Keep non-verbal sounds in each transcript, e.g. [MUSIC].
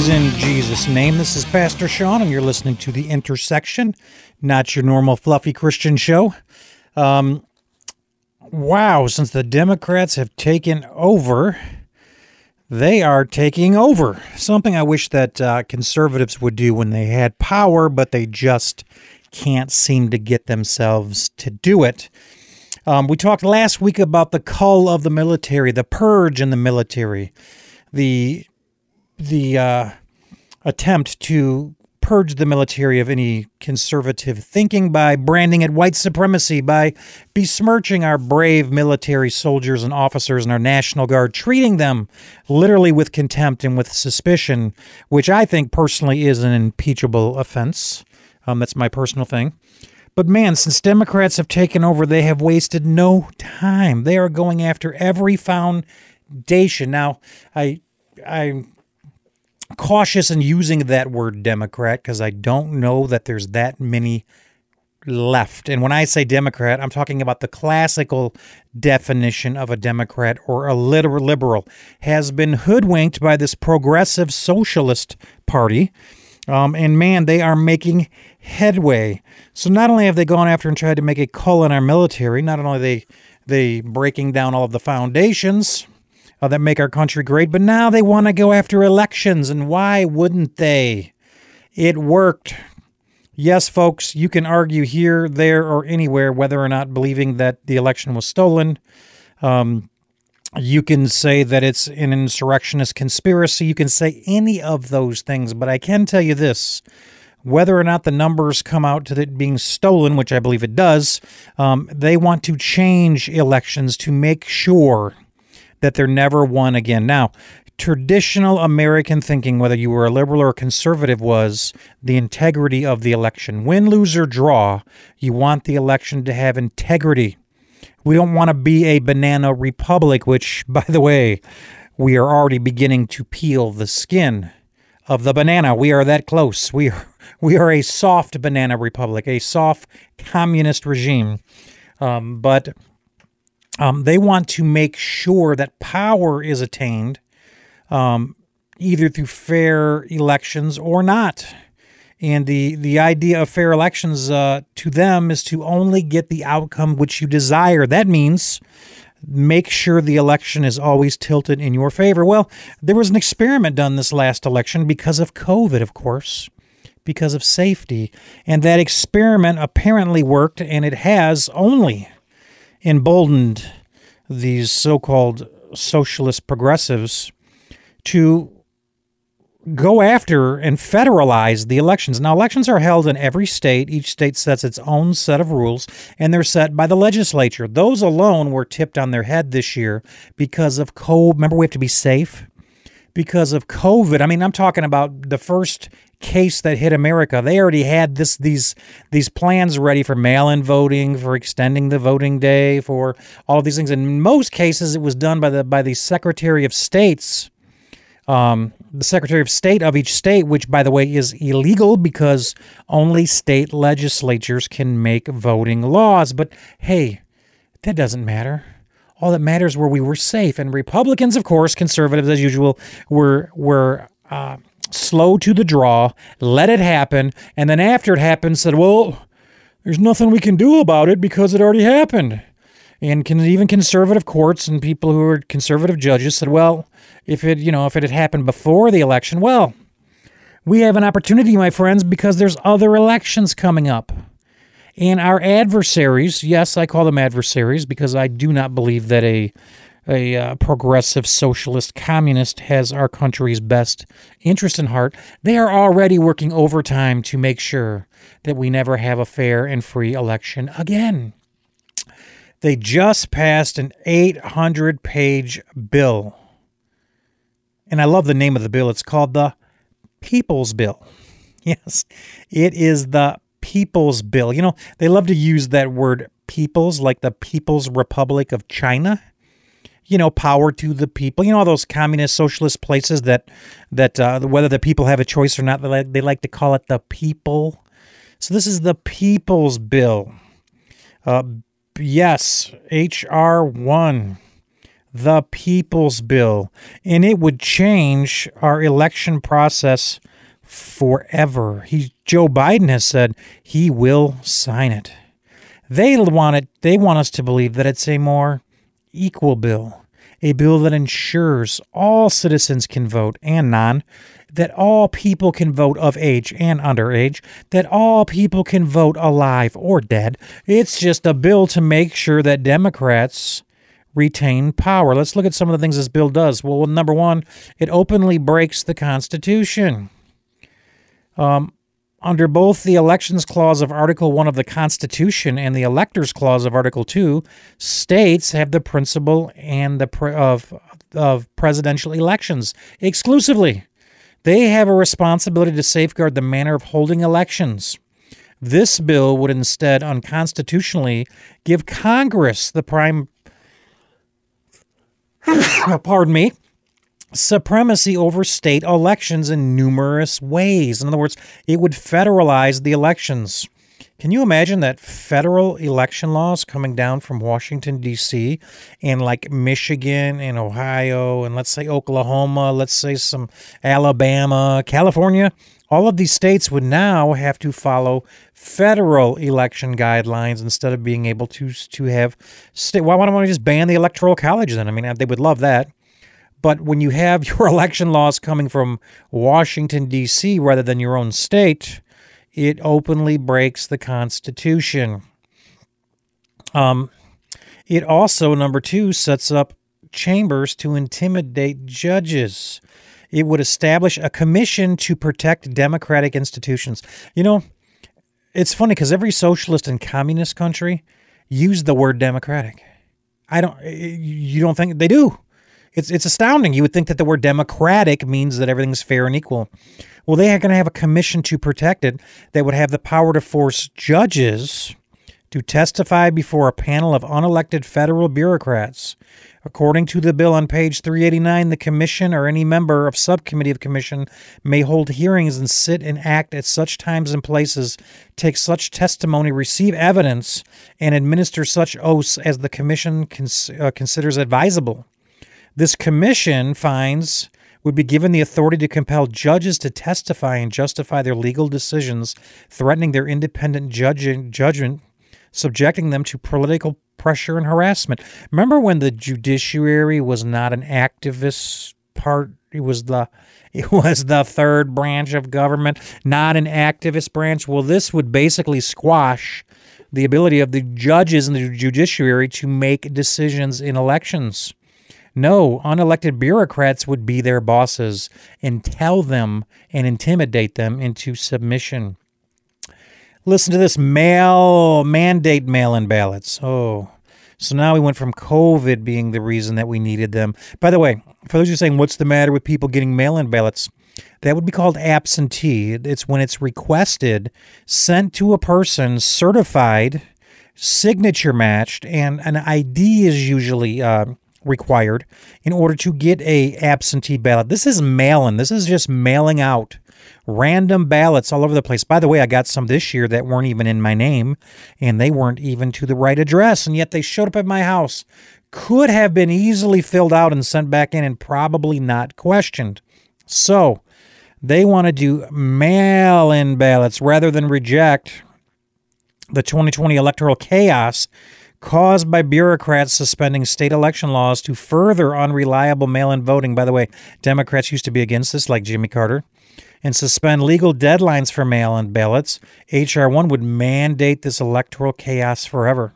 Greetings in Jesus' name. This is Pastor Sean, and you're listening to The Intersection, not your normal fluffy Christian show. Um, wow, since the Democrats have taken over, they are taking over. Something I wish that uh, conservatives would do when they had power, but they just can't seem to get themselves to do it. Um, we talked last week about the cull of the military, the purge in the military, the the uh, attempt to purge the military of any conservative thinking by branding it white supremacy, by besmirching our brave military soldiers and officers and our National Guard, treating them literally with contempt and with suspicion, which I think personally is an impeachable offense. Um, that's my personal thing. But man, since Democrats have taken over, they have wasted no time. They are going after every foundation. Now, I, I'm cautious in using that word Democrat because I don't know that there's that many left. And when I say Democrat, I'm talking about the classical definition of a Democrat or a liberal has been hoodwinked by this progressive socialist party. Um, and man, they are making headway. So not only have they gone after and tried to make a call in our military, not only they they breaking down all of the foundations uh, that make our country great, but now they want to go after elections. And why wouldn't they? It worked. Yes, folks, you can argue here, there, or anywhere whether or not believing that the election was stolen. Um, you can say that it's an insurrectionist conspiracy. You can say any of those things, but I can tell you this whether or not the numbers come out to it being stolen, which I believe it does, um, they want to change elections to make sure that they're never won again. Now, traditional American thinking, whether you were a liberal or a conservative, was the integrity of the election. Win, lose, or draw, you want the election to have integrity. We don't want to be a banana republic, which, [LAUGHS] by the way, we are already beginning to peel the skin of the banana. We are that close. We are, [LAUGHS] we are a soft banana republic, a soft communist regime. Um, but um, they want to make sure that power is attained um, either through fair elections or not. And the, the idea of fair elections uh, to them is to only get the outcome which you desire. That means make sure the election is always tilted in your favor. Well, there was an experiment done this last election because of COVID, of course, because of safety. And that experiment apparently worked, and it has only emboldened these so called socialist progressives to go after and federalize the elections. Now, elections are held in every state. Each state sets its own set of rules, and they're set by the legislature. Those alone were tipped on their head this year because of COVID. Remember, we have to be safe because of COVID. I mean, I'm talking about the first case that hit America, they already had this these these plans ready for mail-in voting, for extending the voting day, for all of these things. In most cases, it was done by the by the Secretary of States, um, the Secretary of State of each state, which by the way is illegal because only state legislatures can make voting laws. But hey, that doesn't matter. All that matters where we were safe, and Republicans, of course, conservatives as usual, were were. Uh, slow to the draw, let it happen, and then after it happened said, well, there's nothing we can do about it because it already happened. And can, even conservative courts and people who are conservative judges said, well, if it, you know, if it had happened before the election, well, we have an opportunity, my friends, because there's other elections coming up. And our adversaries, yes, I call them adversaries because I do not believe that a a uh, progressive socialist communist has our country's best interest in heart, they are already working overtime to make sure that we never have a fair and free election again. They just passed an 800 page bill. And I love the name of the bill. It's called the People's Bill. [LAUGHS] Yes, it is the People's Bill. You know, they love to use that word people's, like the People's Republic of China you know, power to the people. You know, all those communist socialist places that that uh, whether the people have a choice or not, they like, they like to call it the people. So this is the People's Bill. Uh, yes, HR one. the People's Bill, and it would change our election process forever. He, Joe Biden has said he will sign it. They want it. They want us to believe that it's a more equal bill, a bill that ensures all citizens can vote and non, that all people can vote of age and underage, that all people can vote alive or dead. It's just a bill to make sure that Democrats retain power. Let's look at some of the things this bill does. Well, number one, it openly breaks the Constitution. Um, under both the Elections Clause of Article 1 of the Constitution and the Electors Clause of Article 2, states have the principle and the of, of presidential elections exclusively. They have a responsibility to safeguard the manner of holding elections. This bill would instead unconstitutionally give Congress the prime [COUGHS] pardon me, supremacy over state elections in numerous ways. In other words, it would federalize the elections. Can you imagine that federal election laws coming down from Washington, D.C., and like Michigan and Ohio, and let's say Oklahoma, let's say some Alabama, California? All of these states would now have to follow federal election guidelines instead of being able to to have state. Why don't we just ban the electoral college then? I mean, they would love that. But when you have [LAUGHS] your election laws coming from Washington D.C. rather than your own state, it openly breaks the Constitution. Um, it also number two sets up chambers to intimidate judges. It would establish a commission to protect democratic institutions. You know, it's funny because every socialist and communist country use the word democratic. I don't. You don't think they do? It's it's astounding. You would think that the word democratic means that everything's fair and equal. Well, they are going to have a commission to protect it that would have the power to force judges to testify before a panel of unelected federal bureaucrats According to the bill on page 389, the commission or any member of subcommittee of commission may hold hearings and sit and act at such times and places, take such testimony, receive evidence, and administer such oaths as the commission cons- uh, considers advisable. This commission finds would be given the authority to compel judges to testify and justify their legal decisions, threatening their independent judging, judgment, subjecting them to political pressure and harassment. Remember when the judiciary was not an activist part? It was the [LAUGHS] it was the third branch of government, not an activist branch. Well, this would basically squash the ability of the judges and the judiciary to make decisions in elections. No, unelected bureaucrats would be their bosses and tell them and intimidate them into submission. Listen to this mail mandate mail in ballots. Oh. So now we went from COVID being the reason that we needed them. By the way, for those who are saying, what's the matter with people getting mail in ballots? That would be called absentee. It's when it's requested, sent to a person, certified, signature matched, and an ID is usually uh, required in order to get a absentee ballot. This is mail-in. This is just mailing out random ballots all over the place. By the way, I got some this year that weren't even in my name and they weren't even to the right address, and yet they showed up at my house. Could have been easily filled out and sent back in and probably not questioned. So they want to do mail in ballots rather than reject the 2020 electoral chaos caused by bureaucrats suspending state election laws to further unreliable mail in voting. By the way, Democrats used to be against this, like Jimmy Carter and suspend legal deadlines for mail in ballots, H.R. 1 would mandate this electoral chaos forever.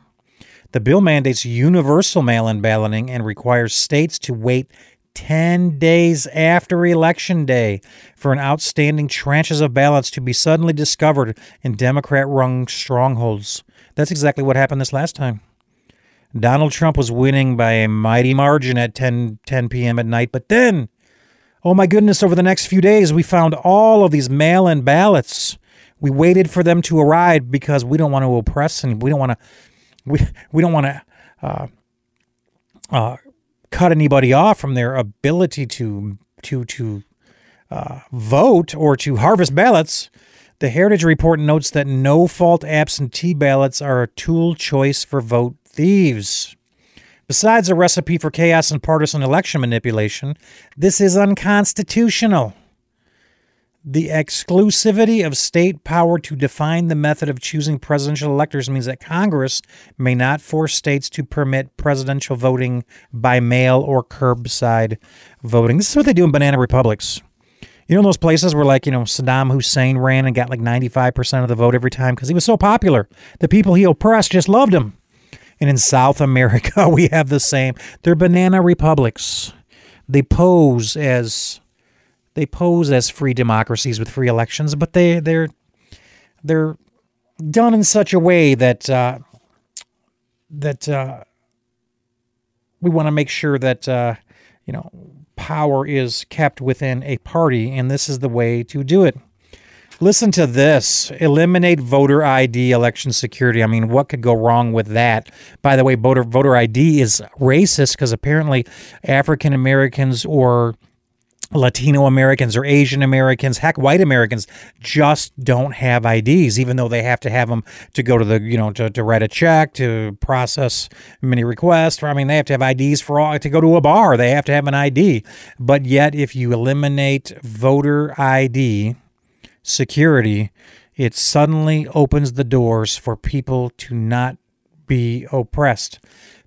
The bill mandates universal mail in balloting and requires states to wait 10 days after Election Day for an outstanding tranches of ballots to be suddenly discovered in Democrat run strongholds. That's exactly what happened this last time. Donald Trump was winning by a mighty margin at 10, 10 p.m. at night, but then Oh my goodness, over the next few days, we found all of these mail in ballots. We waited for them to arrive because we don't want to oppress and we don't want to we, we don't want to uh, uh, cut anybody off from their ability to to to uh, vote or to harvest ballots. The Heritage Report notes that no fault absentee ballots are a tool choice for vote thieves. Besides a recipe for chaos and partisan election manipulation, this is unconstitutional. The exclusivity of state power to define the method of choosing presidential electors means that Congress may not force states to permit presidential voting by mail or curbside voting. This is what they do in banana republics. You know those places where like, you know, Saddam Hussein ran and got like 95% of the vote every time because he was so popular. The people he oppressed just loved him. And in South America, [LAUGHS] we have the same. They're banana republics. They pose as they pose as free democracies with free elections, but they they're they're done in such a way that uh, that uh, we want to make sure that uh, you know power is kept within a party, and this is the way to do it. Listen to this eliminate voter ID election security. I mean, what could go wrong with that? By the way, voter, voter ID is racist because apparently African Americans or Latino Americans or Asian Americans, heck, white Americans just don't have IDs, even though they have to have them to go to the, you know, to, to write a check, to process many requests. I mean, they have to have IDs for all, to go to a bar, they have to have an ID. But yet, if you eliminate voter ID security, it suddenly opens the doors for people to not be oppressed.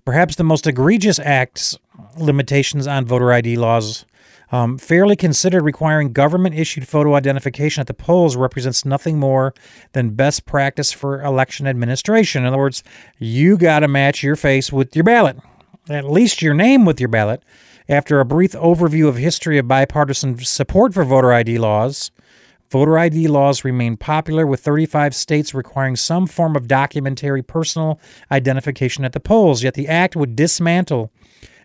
Perhaps the most egregious acts, limitations on voter ID laws um, fairly considered requiring government issued photo identification at the polls represents nothing more than best practice for election administration. In other words, you got to match your face with your ballot, at least your name with your ballot. After a brief overview of history of bipartisan support for voter ID laws, Voter ID laws remain popular, with 35 states requiring some form of documentary personal identification at the polls. Yet the act would dismantle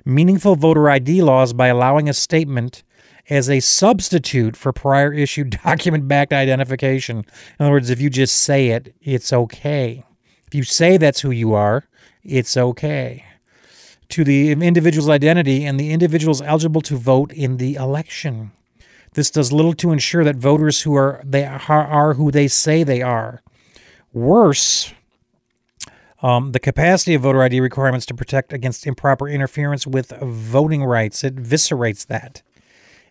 meaningful voter ID laws by allowing a statement as a substitute for prior issued [LAUGHS] document backed identification. In other words, if you just say it, it's okay. If you say that's who you are, it's okay. To the individual's identity and the individuals eligible to vote in the election. This does little to ensure that voters who are they are, who they say they are. Worse, um, the capacity of voter ID requirements to protect against improper interference with voting rights. It viscerates that.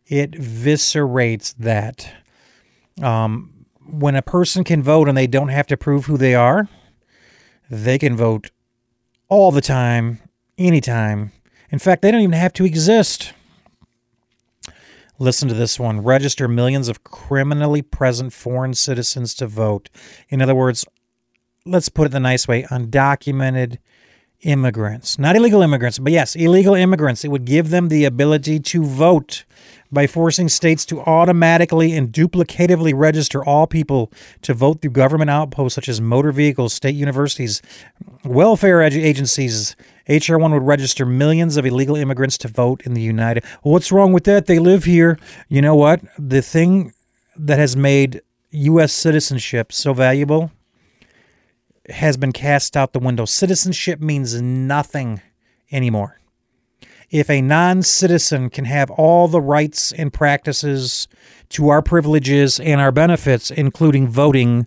It viscerates that. Um, when a person can vote and they don't have to prove who they are, they can vote all the time, anytime. In fact, they don't even have to exist. Listen to this one. Register millions of criminally present foreign citizens to vote. In other words, let's put it the nice way, undocumented immigrants. Not illegal immigrants, but yes, illegal immigrants. It would give them the ability to vote by forcing states to automatically and duplicatively register all people to vote through government outposts such as motor vehicles, state universities, welfare agencies. HR 1 would register millions of illegal immigrants to vote in the United. What's wrong with that? They live here. You know what? The thing that has made U.S. citizenship so valuable has been cast out the window. Citizenship means nothing anymore. If a non citizen can have all the rights and practices to our privileges and our benefits, including voting,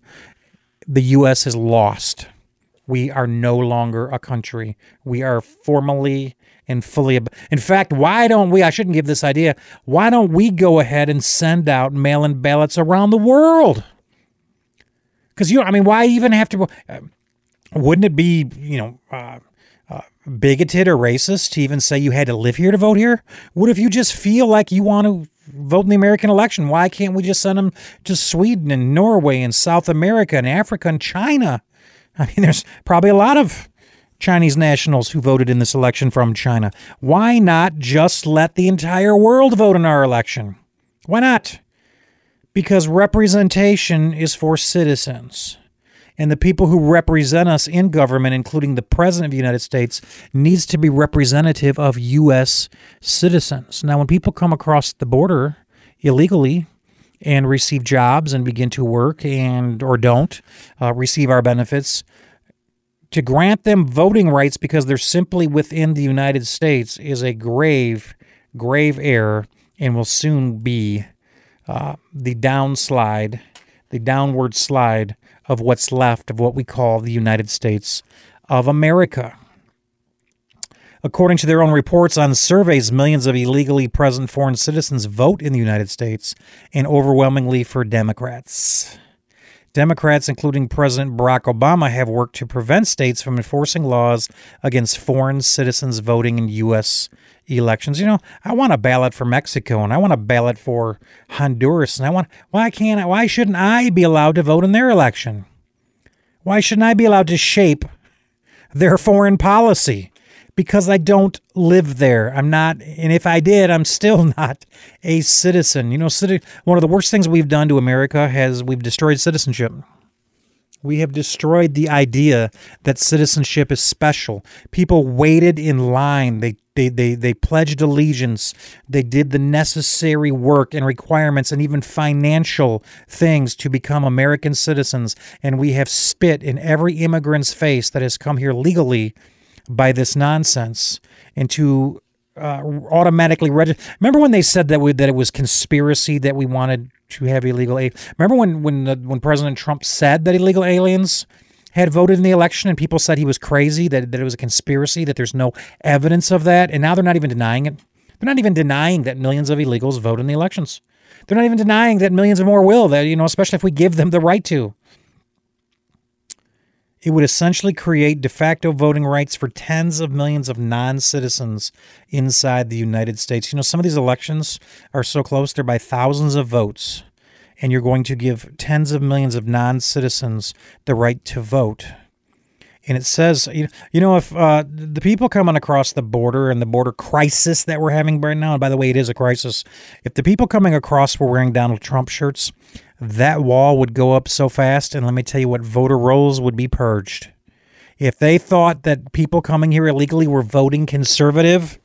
the U.S. has lost. We are no longer a country. We are formally and fully. In fact, why don't we? I shouldn't give this idea. Why don't we go ahead and send out mail in ballots around the world? Because you, I mean, why even have to? Uh, wouldn't it be, you know, uh, uh, bigoted or racist to even say you had to live here to vote here? What if you just feel like you want to vote in the American election? Why can't we just send them to Sweden and Norway and South America and Africa and China? I mean, there's probably a lot of Chinese nationals who voted in this election from China. Why not just let the entire world vote in our election? Why not? Because representation is for citizens. And the people who represent us in government, including the President of the United States, needs to be representative of U.S. citizens. Now, when people come across the border illegally, and receive jobs and begin to work and or don't uh, receive our benefits to grant them voting rights because they're simply within the United States is a grave grave error and will soon be uh, the downslide, the downward slide of what's left of what we call the United States of America. According to their own reports on surveys, millions of illegally present foreign citizens vote in the United States and overwhelmingly for Democrats. Democrats, including President Barack Obama, have worked to prevent states from enforcing laws against foreign citizens voting in U.S. elections. You know, I want a ballot for Mexico and I want a ballot for Honduras, and I want why can't I, why shouldn't I be allowed to vote in their election? Why shouldn't I be allowed to shape their foreign policy? Because I don't live there. I'm not, and if I did, I'm still [LAUGHS] not a citizen. You know, one of the worst things we've done to America has we've destroyed citizenship. We have destroyed the idea that citizenship is special. People waited in line. They, they, they, they pledged allegiance. They did the necessary work and requirements and even financial things to become American citizens. And we have spit in every immigrant's face that has come here legally by this nonsense and to uh, automatically register. Remember when they said that we, that it was conspiracy that we wanted to have illegal? Remember when when the, when President Trump said that illegal aliens had voted in the election and people said he was crazy that that it was a conspiracy that there's no evidence of that and now they're not even denying it. They're not even denying that millions of illegals vote in the elections. They're not even denying that millions of more will. That you know, especially if we give them the right to. It would essentially create de facto voting rights for tens of millions of non citizens inside the United States. You know, some of these elections are so close, they're by thousands of votes, and you're going to give tens of millions of non citizens the right to vote. And it says, you know, if uh, the people coming across the border and the border crisis that we're having right now, and by the way, it is a crisis, if the people coming across were wearing Donald Trump shirts, that wall would go up so fast. And let me tell you what voter rolls would be purged. If they thought that people coming here illegally were voting conservative,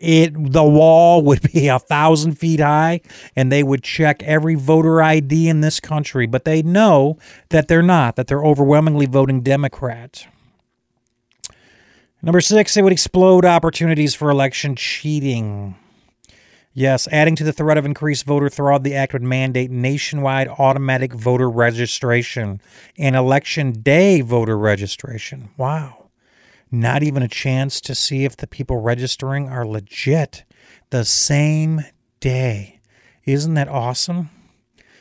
it the wall would [LAUGHS] be a thousand feet high and they would check every voter id in this country but they know that they're not that they're overwhelmingly voting democrat number six it would explode opportunities for election cheating Yes, adding to the threat of increased voter fraud, the act would mandate nationwide automatic voter registration and election day voter registration. Wow. Not even a chance to see if the people registering are legit the same day. Isn't that awesome?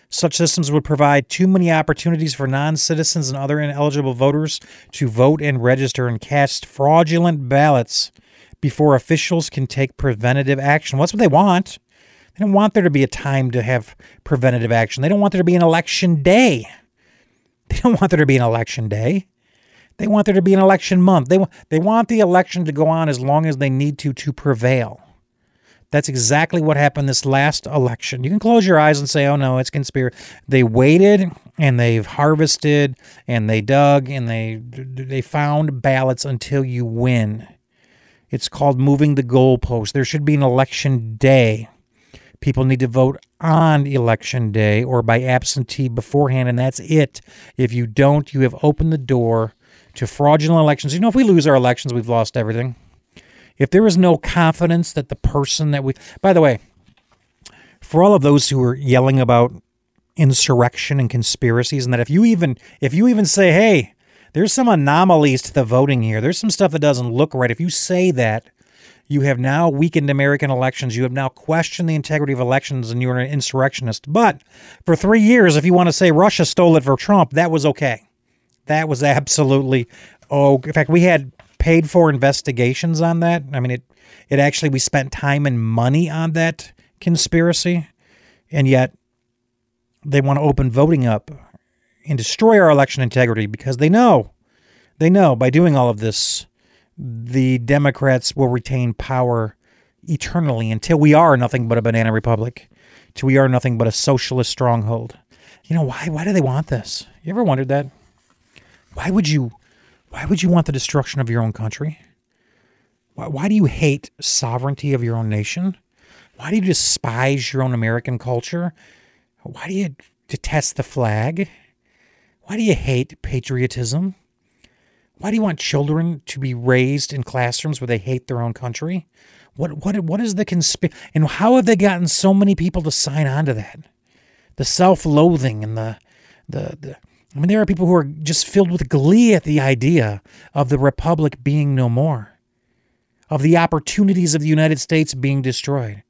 Such systems would provide too many opportunities for non citizens and other ineligible voters to vote and register and cast fraudulent ballots before officials can take preventative action. Well, that's what they want. They don't want there to be a time to have preventative action. They don't want there to be an election day. They don't want there to be an election day. They want there to be an election month. They, they want the election to go on as long as they need to to prevail. That's exactly what happened this last election. You can close your eyes and say, oh no, it's conspiracy. They waited and they've harvested and they dug and they they found ballots until you win. It's called moving the goalpost. There should be an election day. People need to vote on election day or by absentee beforehand, and that's it. If you don't, you have opened the door to fraudulent elections. You know, if we lose our elections, we've lost everything. If there is no confidence that the person that we, by the way, for all of those who are yelling about insurrection and conspiracies, and that if you even if you even say, hey, there's some anomalies to the voting here. There's some stuff that doesn't look right. If you say that, you have now weakened American elections. You have now questioned the integrity of elections and you're an insurrectionist. But for three years, if you want to say Russia stole it for Trump, that was okay. That was absolutely oh. In fact, we had paid for investigations on that. I mean, it it actually we spent time and money on that conspiracy, and yet they want to open voting up and destroy our election integrity because they know, they know by doing all of this, the Democrats will retain power eternally until we are nothing but a banana republic, till we are nothing but a socialist stronghold. You know why? Why do they want this? You ever wondered that? Why would you? Why would you want the destruction of your own country? Why, why do you hate sovereignty of your own nation? Why do you despise your own American culture? Why do you detest the flag? Why do you hate patriotism? Why do you want children to be raised in classrooms where they hate their own country? What what what is the conspiracy? And how have they gotten so many people to sign on to that? The self-loathing and the, the the I mean, there are people who are just filled with glee at the idea of the republic being no more. of the opportunities of the United States being destroyed,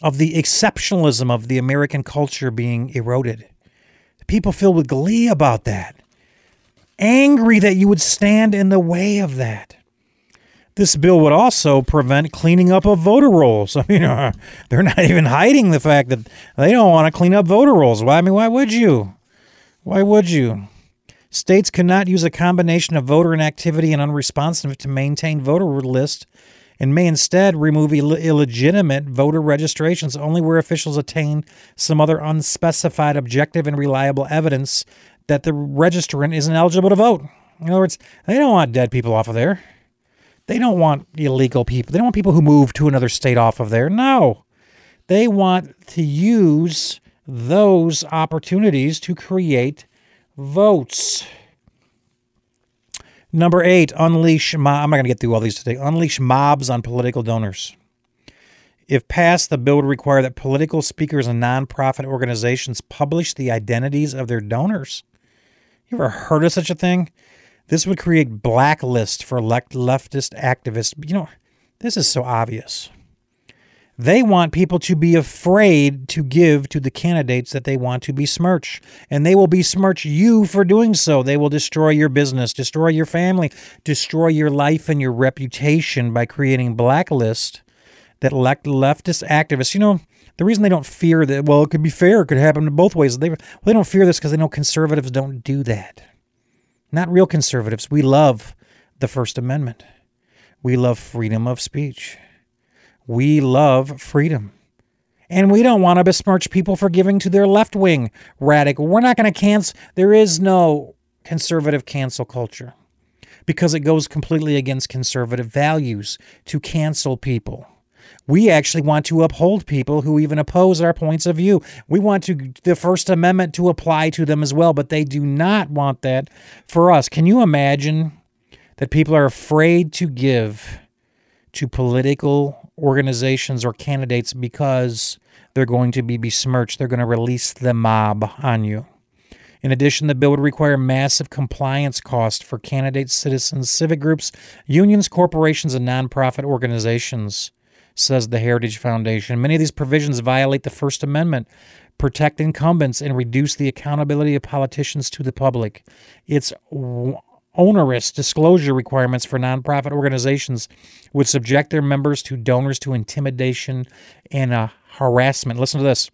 of the exceptionalism of the American culture being eroded. People filled with glee about that, angry that you would stand in the way of that. This bill would also prevent cleaning up of voter rolls. [LAUGHS] I mean, [LAUGHS] they're not even hiding the fact that they don't want to clean up voter rolls. Why? I mean, why would you? Why would you? States cannot use a combination of voter inactivity and unresponsive to maintain voter lists and may instead remove Ill- illegitimate voter registrations only where officials attain some other unspecified objective and reliable evidence that the registrant isn't eligible to vote. In other words, they don't want dead people off of there. They don't want illegal people. They don't want people who move to another state off of there. No. They want to use those opportunities to create votes. Number eight, unleash. Mo- I'm not going to get through all these today. Unleash mobs on political donors. If passed, the bill would require that political speakers and nonprofit organizations publish the identities of their donors. You ever heard of such a thing? This would create blacklist for elect leftist activists. You know, this is so obvious. They want people to be afraid to give to the candidates that they want to besmirch. And they will besmirch you for doing so. They will destroy your business, destroy your family, destroy your life and your reputation by creating blacklist that elect leftist activists. You know, the reason they don't fear that, well, it could be fair, it could happen both ways. They, well, they don't fear this because they know conservatives don't do that. Not real conservatives. We love the First Amendment. We love freedom of speech. We love freedom. And we don't want to besmirch people for giving to their left wing radical. We're not going to cancel. There is no conservative cancel culture because it goes completely against conservative values to cancel people. We actually want to uphold people who even oppose our points of view. We want to the First Amendment to apply to them as well, but they do not want that for us. Can you imagine that people are afraid to give to political organizations or candidates because they're going to be besmirched. They're going to release the mob on you. In addition, the bill would require massive compliance costs for candidates, citizens, civic groups, unions, corporations, and nonprofit organizations, says the Heritage Foundation. Many of these provisions violate the First Amendment, protect incumbents, and reduce the accountability of politicians to the public. It's onerous disclosure requirements for nonprofit organizations would subject their members to donors to intimidation and uh, harassment. Listen to this.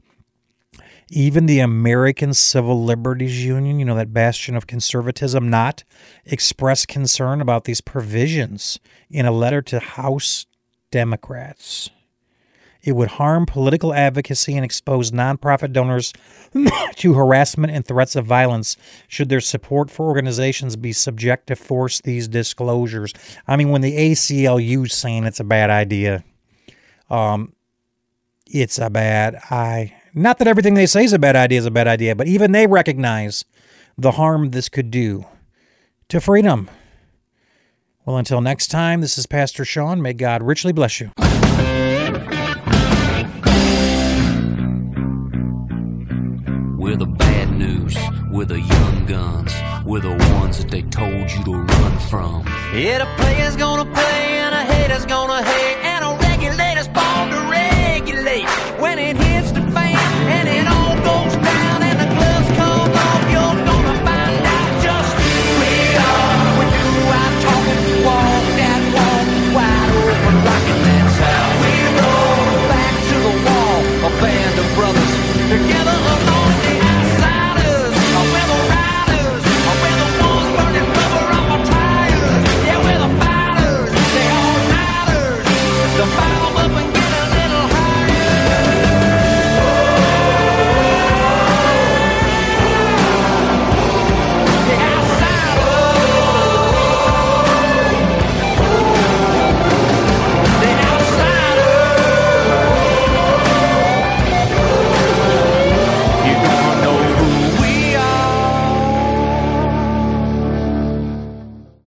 Even the American Civil Liberties Union, you know, that bastion of conservatism, not expressed concern about these provisions in a letter to House Democrats. It would harm political advocacy and expose nonprofit donors [LAUGHS] to harassment and threats of violence should their support for organizations be subject to force these disclosures. I mean, when the ACLU is saying it's a bad idea, um, it's a bad I. Not that everything they say is a bad idea is a bad idea, but even they recognize the harm this could do to freedom. Well, until next time, this is Pastor Sean. May God richly bless you. We're the bad news, we're the young guns, we're the ones that they told you to run from. Yeah, the player's gonna play and a hater's gonna hate.